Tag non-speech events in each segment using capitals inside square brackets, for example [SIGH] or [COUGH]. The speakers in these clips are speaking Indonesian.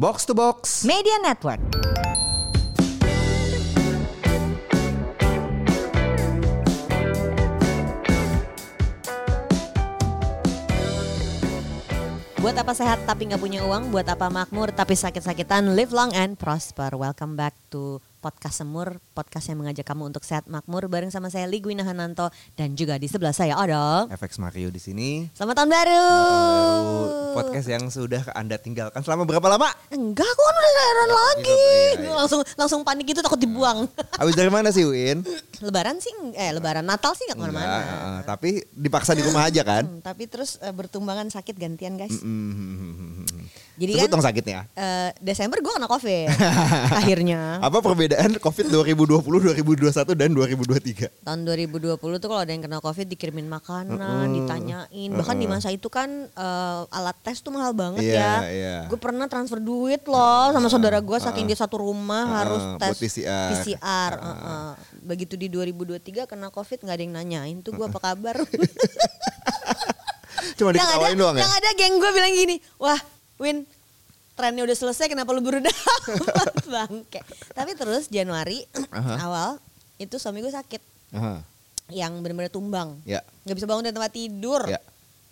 Box to Box. Media Network. Buat apa sehat tapi nggak punya uang? Buat apa makmur tapi sakit-sakitan? Live long and prosper. Welcome back to podcast Semur, podcast yang mengajak kamu untuk sehat makmur bareng sama saya Ligwina Hananto dan juga di sebelah saya ada FX Mario di sini. Selamat tahun baru. Baru podcast yang sudah Anda tinggalkan selama berapa lama? Enggak, kok udah lebaran lagi. iya, iya. Langsung langsung panik gitu takut dibuang. Habis dari mana sih Win? lebaran sih eh lebaran Natal sih nggak Enggak, ke mana-mana. eh, tapi dipaksa di rumah aja kan? Hmm, tapi terus eh, bertumbangan sakit gantian guys. Mm. Jadi Sebut kan dong sakitnya. eh, Desember gue kena covid [LAUGHS] akhirnya. Apa perbedaan COVID 2020, 2021 dan 2023? Tahun 2020 tuh kalau ada yang kena covid dikirimin makanan, ditanyain. Bahkan di masa itu kan eh, alat tes tuh mahal banget Iya, ya. iya. Gue pernah transfer duit loh sama saudara gue saking dia satu rumah harus uh, tes buat PCR. PCR, uh, uh. Begitu di 2023 kena covid nggak ada yang nanyain tuh gue apa kabar. [LAUGHS] Cuma diketawain doang ya? yang ada geng gue bilang gini, wah Win trennya udah selesai kenapa lu baru dapat [LAUGHS] bangke. Tapi terus Januari Aha. awal itu suami gue sakit Aha, yang benar-benar tumbang, Ya, nggak bisa bangun dari tempat tidur. ya,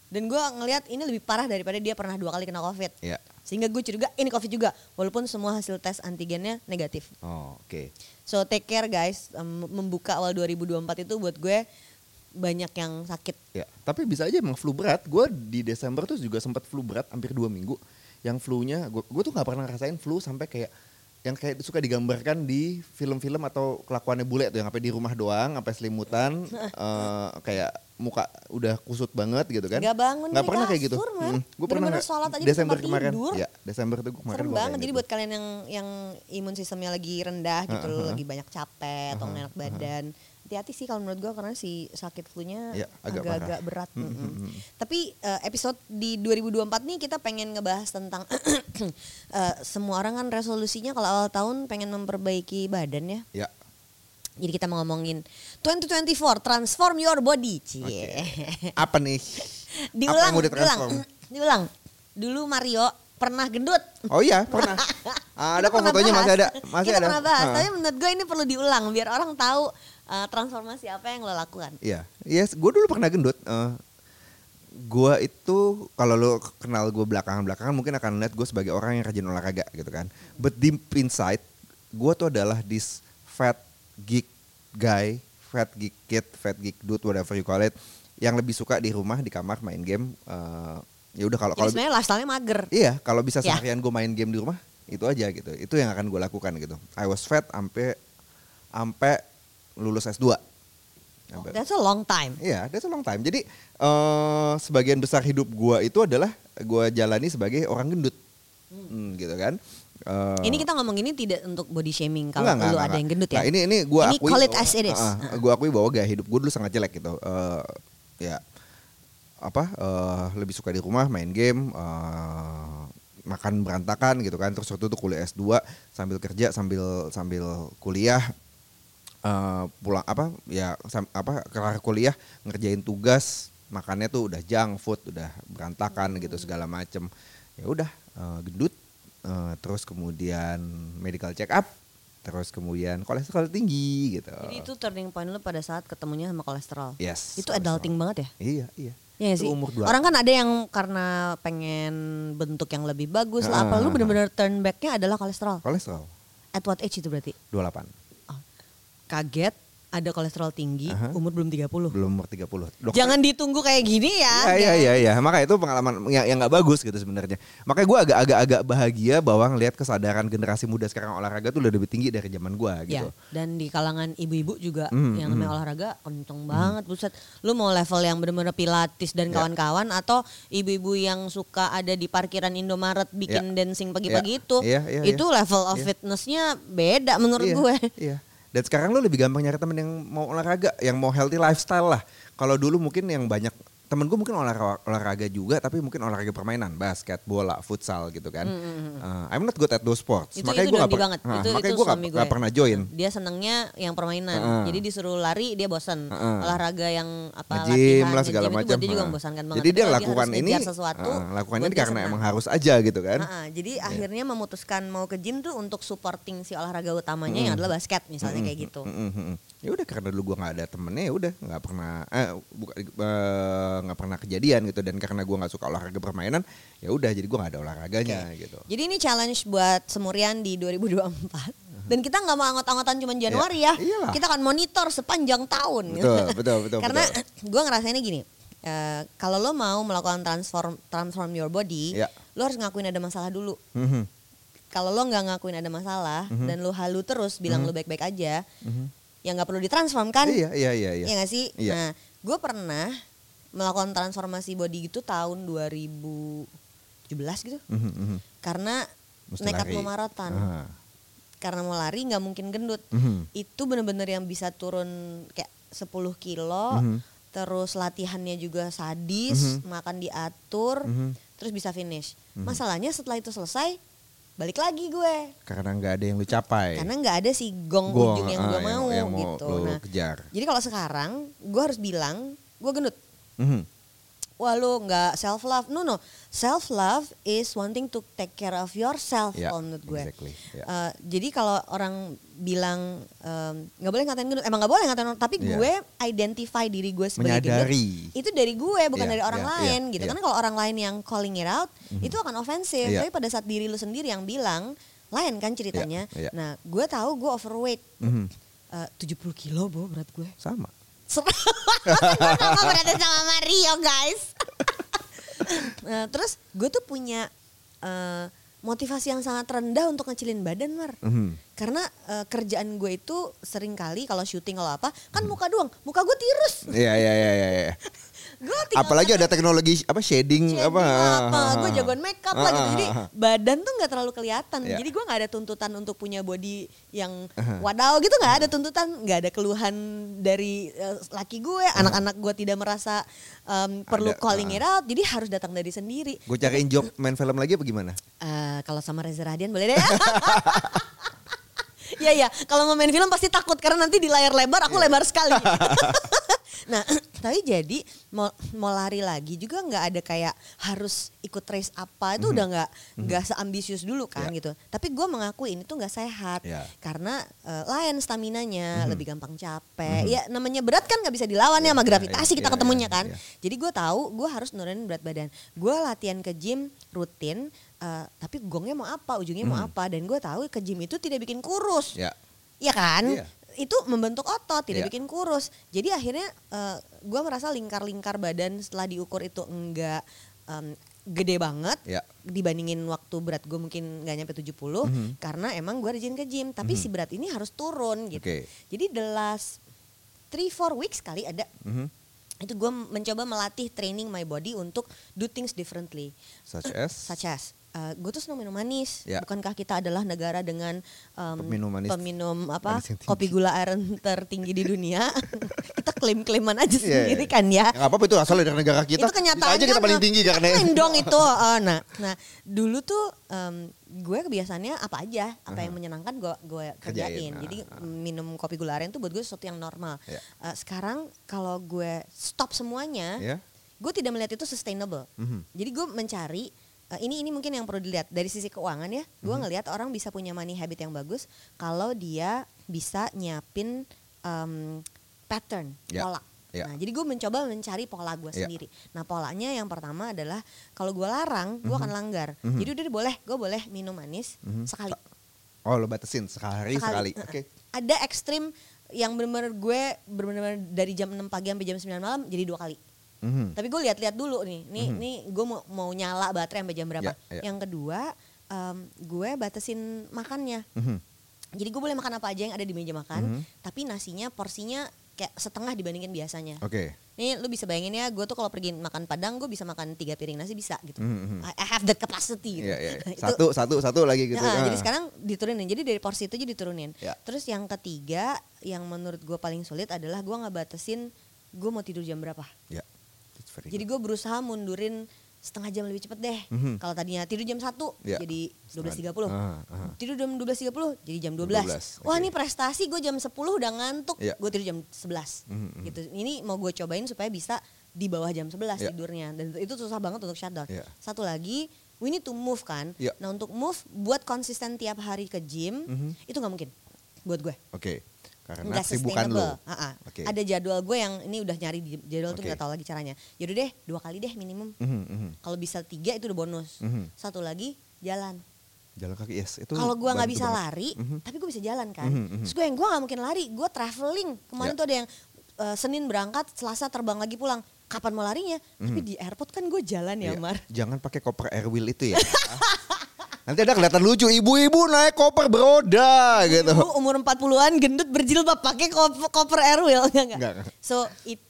Dan gue ngelihat ini lebih parah daripada dia pernah dua kali kena covid. ya. Sehingga gue curiga ini covid juga, walaupun semua hasil tes antigennya negatif. Oh, oke. So take care guys, Em, membuka awal 2024 itu buat gue banyak yang sakit. Ya, tapi bisa aja emang flu berat. Gue di Desember tuh juga sempat flu berat hampir dua minggu. Yang flu-nya, gue tuh nggak pernah ngerasain flu sampai kayak yang kayak suka digambarkan di film-film atau kelakuannya bule tuh yang sampai di rumah doang, sampai selimutan, [LAUGHS] eh, kayak muka udah kusut banget gitu kan? Nggak bangun dari pernah kayak gitu. man. gue pernah sholat aja Desember kemarin. tidur. Ya, Desember tuh gue kemarin Serem banget. Jadi gitu. buat kalian yang yang imun sistemnya lagi rendah gitu loh, Uh-huh. lagi banyak capek atau nggak enak badan. Hati-hati sih kalau menurut gue karena si sakit flu-nya Ya, agak parah. berat. Hmm, hmm, hmm. Tapi eh, episode di 2024 nih kita pengen ngebahas tentang [COUGHS] eh, semua orang kan resolusinya kalau awal tahun pengen memperbaiki badan ya. Ya, Jadi kita mau ngomongin 2024 transform your body. Cie. [LAUGHS] apa nih? diulang, Apa diulang, diulang. Dulu Mario pernah gendut. Oh iya, pernah. [LAUGHS] Ada kok fotonya masih ada, masih Kita ada. pernah bahas, Ah. tapi menurut gue ini perlu diulang biar orang tahu uh, transformasi apa yang lo lakukan. Iya, yes, gue dulu pernah gendut. Eh gue itu kalau lo kenal gue belakangan-belakangan mungkin akan lihat gue sebagai orang yang rajin olahraga gitu kan. But deep inside, gue tuh adalah this fat geek guy, fat geek kid, fat geek dude, whatever you call it, yang lebih suka di rumah di kamar main game. Eh ya udah kalau Jadi kalau sebenarnya lifestyle-nya mager. Iya, kalau bisa Ya. seharian gue main game di rumah, itu aja gitu. Itu yang akan gue lakukan gitu. I was fat sampai sampai lulus S2. Oh, that's a long time. Iya, that's a long time. Jadi eh sebagian besar hidup gua itu adalah gua jalani sebagai orang gendut, Hmm, gitu kan. Eh, Ini kita ngomong ini tidak untuk body shaming kalau enggak, lu enggak, ada yang enggak. gendut ya. Nah, ini ini gua Ini akui call it as it is. Ah, ah, Ah. gua akui bahwa gaya hidup gua dulu sangat jelek gitu. Eh, ya apa eh, lebih suka di rumah main game, eh, makan berantakan gitu kan. Terus waktu itu kuliah S2 sambil kerja sambil sambil kuliah eh, pulang apa ya sam- apa kelar kuliah ngerjain tugas makannya tuh udah junk food udah berantakan gitu segala macem ya udah eh, gendut eh, terus kemudian medical check up terus kemudian kolesterol tinggi gitu Jadi itu turning point lu pada saat ketemunya sama kolesterol. yes Itu adulting banget ya? iya iya Iya sih. umur Orang kan ada yang karena pengen bentuk yang lebih bagus lah. Apa lu Ah. bener-bener turn back-nya adalah kolesterol. kolesterol At what age itu berarti? 28 Kaget ada kolesterol tinggi, Aha. umur belum 30. belum umur 30 Dokter- Jangan ditunggu kayak gini ya. Iya iya iya iya. Maka itu pengalaman yang yang nggak bagus gitu sebenarnya. Makanya gue agak-agak agak bahagia bahwa ngelihat kesadaran generasi muda sekarang olahraga tuh udah lebih tinggi dari zaman gue Ya, gitu. dan di kalangan ibu-ibu juga Hmm, yang namanya hmm. olahraga kenceng banget buset. Lu mau level yang bener-bener pilatis dan Ya. kawan-kawan atau ibu-ibu yang suka ada di parkiran Indomaret bikin dancing pagi-pagi Ya. itu. Iya, iya, itu iya. level of Iya. fitnessnya beda menurut Iya, gue. Iya. Dan sekarang lu lebih gampang nyari temen yang mau olahraga, yang mau healthy lifestyle lah. Kalau dulu mungkin yang banyak temen gue mungkin olahraga, olahraga juga tapi mungkin olahraga permainan basket bola futsal gitu kan Uh, I'm not good at those sports Hmm, Itu makanya itu gue gak, banget. Nah, itu makanya itu gue suami gue. gak, pernah join Dia senengnya yang permainan. Heeh. Jadi disuruh lari dia bosan. Heeh. Olahraga yang apa latihan, lah segala macam dia juga membosankan banget. jadi dia lakukan ini sesuatu. uh, lakukannya karena senang. emang harus aja gitu kan Heeh, jadi akhirnya memutuskan mau ke gym tuh untuk supporting si olahraga utamanya yang adalah basket misalnya kayak gitu. Mm, mm, mm. Ya udah karena dulu gua nggak ada temennya ya udah nggak pernah eh buka eh, nggak pernah kejadian gitu dan karena gua nggak suka olahraga permainan ya udah jadi gua nggak ada olahraganya gitu. Jadi ini challenge buat Semurian di 2024. Dan kita nggak mau anggot-anggotan cuma Januari ya. Iya, iyalah. Kita akan monitor sepanjang tahun. Betul betul betul. Karena [CLEARS THROAT] gue ngerasainnya gini. eh, kalau lo mau melakukan transform transform your body, Iya. lo harus ngakuin ada masalah dulu. Mhm, Kalau lo nggak ngakuin ada masalah Mhm. dan lo halu terus bilang lo baik-baik aja, ya nggak perlu ditransform kan? Iya iya iya iya. Iya gak sih? Iya. Nah, gue pernah melakukan transformasi body gitu tahun 2017 gitu. Mhm, mhm. Karena Mesti nekat lari. mau maraton. Aha. Karena mau lari nggak mungkin gendut. Mhm. Itu bener-bener yang bisa turun kayak 10 kilo. Mhm. Terus latihannya juga sadis, Mhm. makan diatur, Mhm. terus bisa finish. Mhm. Masalahnya setelah itu selesai, balik lagi gue. Karena nggak ada yang lu capai. Karena nggak ada si gong, Gong, ujung yang ah, gue mau, yang mau gitu. Nah, kejar. jadi kalau sekarang gue harus bilang gue gendut. Mhm. Wah lu nggak self love, no no, self love is wanting to take care of yourself Ya, kalau menurut gue. exactly, ya. Eh, jadi kalau orang bilang nggak boleh ngatain gendut, emang nggak boleh ngatain orang, tapi Iya. gue identify diri gue sebagai Menyadari. gendut, itu dari gue bukan Iya, dari orang iya, lain iya, gitu. iya. Karena kalau orang lain yang calling it out, itu akan ofensif. Iya. Tapi pada saat diri lu sendiri yang bilang, lain kan ceritanya. Iya, iya. Nah, gue tahu gue overweight, Mhm. Eh, 70 kilo bo berat gue. Sama. Sama berada sama Mario guys. [LAUGHS] Nah, terus gue tuh punya eh, motivasi yang sangat rendah untuk ngecilin badan Mar. Mhm. Karena eh, kerjaan gue itu sering kali kalau syuting kalau apa kan muka doang, muka gue tirus. Iya iya iya iya. Gue Apalagi ada teknologi apa shading, shading apa? apa, gue jagoan makeup lah gitu. Jadi Ah, ah, ah. badan tuh nggak terlalu kelihatan. Iya. Jadi gue nggak ada tuntutan untuk punya body yang wadaw gitu nggak ada tuntutan, nggak ada keluhan dari eh, laki gue, anak-anak gue tidak merasa em, perlu Ada, calling ah. it out. Jadi harus datang dari sendiri. Gue cariin job main film lagi apa gimana? Eh, kalau sama Reza Radian boleh deh. [LAUGHS] Iya iya, kalau mau main film pasti takut karena nanti di layar lebar aku lebar sekali. [LAUGHS] nah, [CLEARS THROAT] tapi jadi mau mau lari lagi juga nggak ada kayak harus ikut race apa itu udah nggak nggak seambisius dulu kan Ya. gitu. Tapi gue mengakui ini tuh nggak sehat Ya. karena eh, lain staminanya lebih gampang capek. Ya namanya berat kan nggak bisa dilawan ya sama Ya, gravitasi ya, kita ya, ketemunya ya, kan. ya. Jadi gue tahu gue harus nurunin berat badan. Gue latihan ke gym rutin, eh, tapi gongnya mau apa, ujungnya mau apa. Dan gue tahu ke gym itu tidak bikin kurus, Ya. ya kan? Iya. Itu membentuk otot, tidak Iya. bikin kurus. Jadi akhirnya gue merasa lingkar-lingkar badan setelah diukur itu enggak em, gede banget Ya. dibandingin waktu berat gue mungkin nggak nyampe 70 Mhm. karena emang gue rajin ke gym tapi si berat ini harus turun gitu. Oke. Jadi the last 3-4 weeks kali ada Mhm. itu gue mencoba melatih training my body untuk do things differently Such as such as gue tuh senang minum manis Ya. bukankah kita adalah negara dengan um, Peminum manis- peminum apa manis kopi gula aren [LAUGHS] tertinggi di dunia [LAUGHS] kita klaim klaiman aja Iya, sendiri iya. kan ya Nggak apa-apa itu asal dari negara kita. itu kenyataan Kita aja kita paling tinggi karena Keren dong itu [LAUGHS] Eh, nah nah dulu tuh em, gue kebiasaannya apa aja apa yang menyenangkan gue gue kerjain, Kerjain, jadi ah. minum kopi gula aren tuh buat gue sesuatu yang normal Ya. Eh, sekarang kalau gue stop semuanya Ya. gue tidak melihat itu sustainable Mhm. jadi gue mencari eh, ini ini mungkin yang perlu dilihat dari sisi keuangan ya gue Mhm. ngelihat orang bisa punya money habit yang bagus kalau dia bisa nyiapin em, pattern Ya. pola Ya. Nah, jadi gue mencoba mencari pola gue Ya. sendiri. Nah, polanya yang pertama adalah kalau gue larang, gue akan langgar. Mhm. Jadi udah boleh, gue boleh minum manis Mhm. sekali. Oh lo batasin sekali sekali. Oke. Ada ekstrim yang benar-benar gue benar-benar dari jam 6 pagi sampai jam 9 malam jadi dua kali. Mhm. Tapi gue lihat-lihat dulu nih, nih, nih gue mau mau nyala baterai sampai jam berapa. Ya, ya. Yang kedua, em, gue batasin makannya. Mhm. Jadi gue boleh makan apa aja yang ada di meja makan, Mhm. tapi nasinya porsinya kayak setengah dibandingin biasanya. Oke. Nih lu bisa bayangin ya, gue tuh kalau pergi makan padang, gue bisa makan tiga piring nasi bisa gitu. Mhm, mhm. I have the capacity. Gitu. Iya, iya. [LAUGHS] Itu- Satu satu satu lagi gitu. Nah, Ah. Jadi sekarang diturunin. Jadi dari porsi itu aja diturunin. Ya. Terus yang ketiga, yang menurut gue paling sulit adalah gue nggak batasin gue mau tidur jam berapa. Ya. Very Jadi gue berusaha mundurin setengah jam lebih cepet deh. Mhm. Kalau tadinya tidur jam 1 Ya. jadi 12.30. Ah, ah. Tidur jam 12.30 jadi jam 12. 12, Wah ini prestasi gue jam 10 udah ngantuk. Ya. Gue tidur jam 11. Mhm, mhm. Gitu. Ini mau gue cobain supaya bisa di bawah jam 11 Ya. tidurnya. Dan itu susah banget untuk shutdown. Ya. Satu lagi, we need to move kan. Ya. Nah untuk move buat konsisten tiap hari ke gym, Mhm. itu nggak mungkin buat gue Oke. Karena nggak kesibukan lo. Ah, ah. Oke. Ada jadwal gue yang ini udah nyari jadwal tuh Oke. nggak tahu lagi caranya. Yaudah deh dua kali deh minimum. Mhm, mhm, Kalau bisa tiga itu udah bonus. mhm. Satu lagi jalan. Jalan kaki yes itu. Kalau gue nggak bisa banget. lari, Mhm. tapi gue bisa jalan kan. Mhm, mhm. Terus gue yang gue nggak mungkin lari, gue traveling. Kemarin Ya. tuh ada yang eh, Senin berangkat, Selasa terbang lagi pulang. Kapan mau larinya? Tapi di airport kan gue jalan ya, Mhm. Iya. Mar. Jangan pakai koper airwheel itu ya. [LAUGHS] Nanti ada kelihatan lucu ibu-ibu naik koper beroda gitu. Ibu umur 40-an gendut berjilbab pakai koper, koper airwheel enggak, enggak. Enggak. So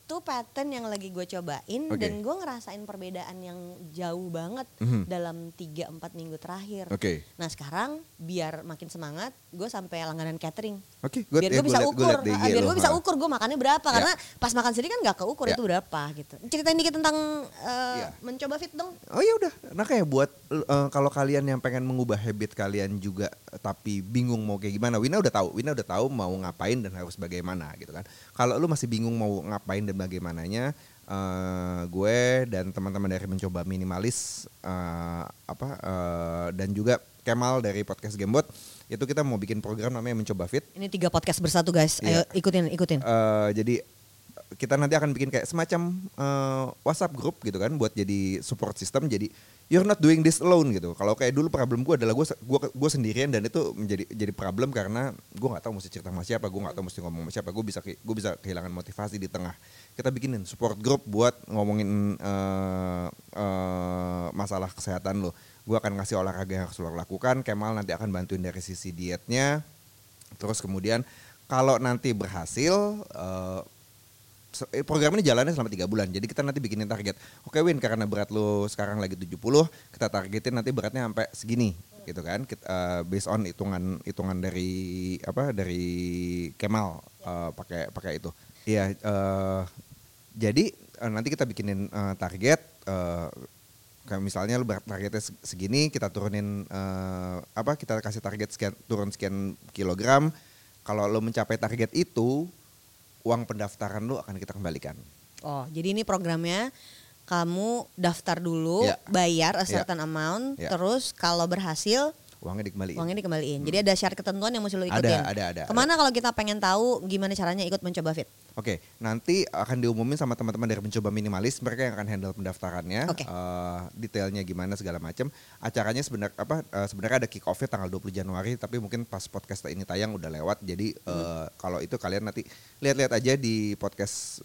itu pattern yang lagi gue cobain Oke. dan gue ngerasain perbedaan yang jauh banget Mhm. dalam 3-4 minggu terakhir. Oke. Nah sekarang biar makin semangat gue sampai langganan catering. Oke, good. biar Ya, gue bisa gua ukur, biar gue bisa ukur gue makannya berapa Ya. karena pas makan sendiri kan nggak keukur Ya. itu berapa gitu. Ceritain dikit tentang eh, Ya. mencoba fit dong. Oh ya udah, nah kayak buat eh, kalau kalian yang pengen mengubah habit kalian juga eh, tapi bingung mau kayak gimana, Wina udah tahu, Wina udah tahu mau ngapain dan harus bagaimana gitu kan. Kalau lu masih bingung mau ngapain dan bagaimananya, eh, gue dan teman-teman dari mencoba minimalis eh, apa eh, dan juga Kemal dari podcast Gamebot itu kita mau bikin program namanya mencoba fit. Ini tiga podcast bersatu guys. Ayo Iya. ikutin ikutin. Eh, jadi kita nanti akan bikin kayak semacam eh, WhatsApp group gitu kan buat jadi support system jadi you're not doing this alone gitu. Kalau kayak dulu problem gue adalah gue gua, gua sendirian dan itu menjadi jadi problem karena gue nggak tahu mesti cerita sama siapa, gue nggak tahu mesti ngomong sama siapa, gue bisa gue bisa kehilangan motivasi di tengah. Kita bikinin support group buat ngomongin eh, eh, masalah kesehatan lo. Gue akan ngasih olahraga yang harus lo lakukan. Kemal nanti akan bantuin dari sisi dietnya. Terus kemudian kalau nanti berhasil eh, program ini jalannya selama tiga bulan. Jadi kita nanti bikinin target. Oke Win karena berat lo sekarang lagi 70, kita targetin nanti beratnya sampai segini gitu kan. Kita, eh, based on hitungan hitungan dari apa dari Kemal eh, pakai pakai itu. Iya eh, jadi eh, nanti kita bikinin eh, target eh, kayak misalnya lu targetnya se- segini kita turunin eh, apa kita kasih target sekian turun sekian kilogram kalau lo mencapai target itu uang pendaftaran lo akan kita kembalikan Oh, jadi ini programnya kamu daftar dulu, Ya. bayar a certain amount, Ya. terus kalau berhasil uangnya dikembalikan uangnya dikembaliin. Jadi ada syarat ketentuan yang mesti lo ikutin. Hmm. Ada, ada, ada, Ke mana kalau kita pengen tahu gimana caranya ikut mencoba fit? Oke, nanti akan diumumin sama teman-teman dari mencoba minimalis, mereka yang akan handle pendaftarannya, Oke. eh, detailnya gimana segala macam. Acaranya sebenarnya apa? eh, sebenarnya ada kick off tanggal 20 Januari, tapi mungkin pas podcast ini tayang udah lewat. Jadi eh, Hmm. kalau itu kalian nanti lihat-lihat aja di podcast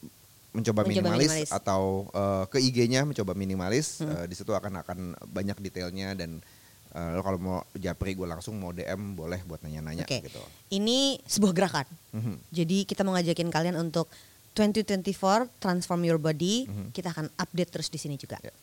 mencoba, Mencoba minimalis, Minimalis. atau eh, ke IG-nya mencoba minimalis. Hmm. Eh, di situ akan akan banyak detailnya dan eh, lo kalau mau japri gue langsung mau DM boleh buat nanya-nanya Oke. gitu. Ini sebuah gerakan. Mhm. Jadi kita mau ngajakin kalian untuk 2024 transform your body. Mhm. Kita akan update terus di sini juga. Ya.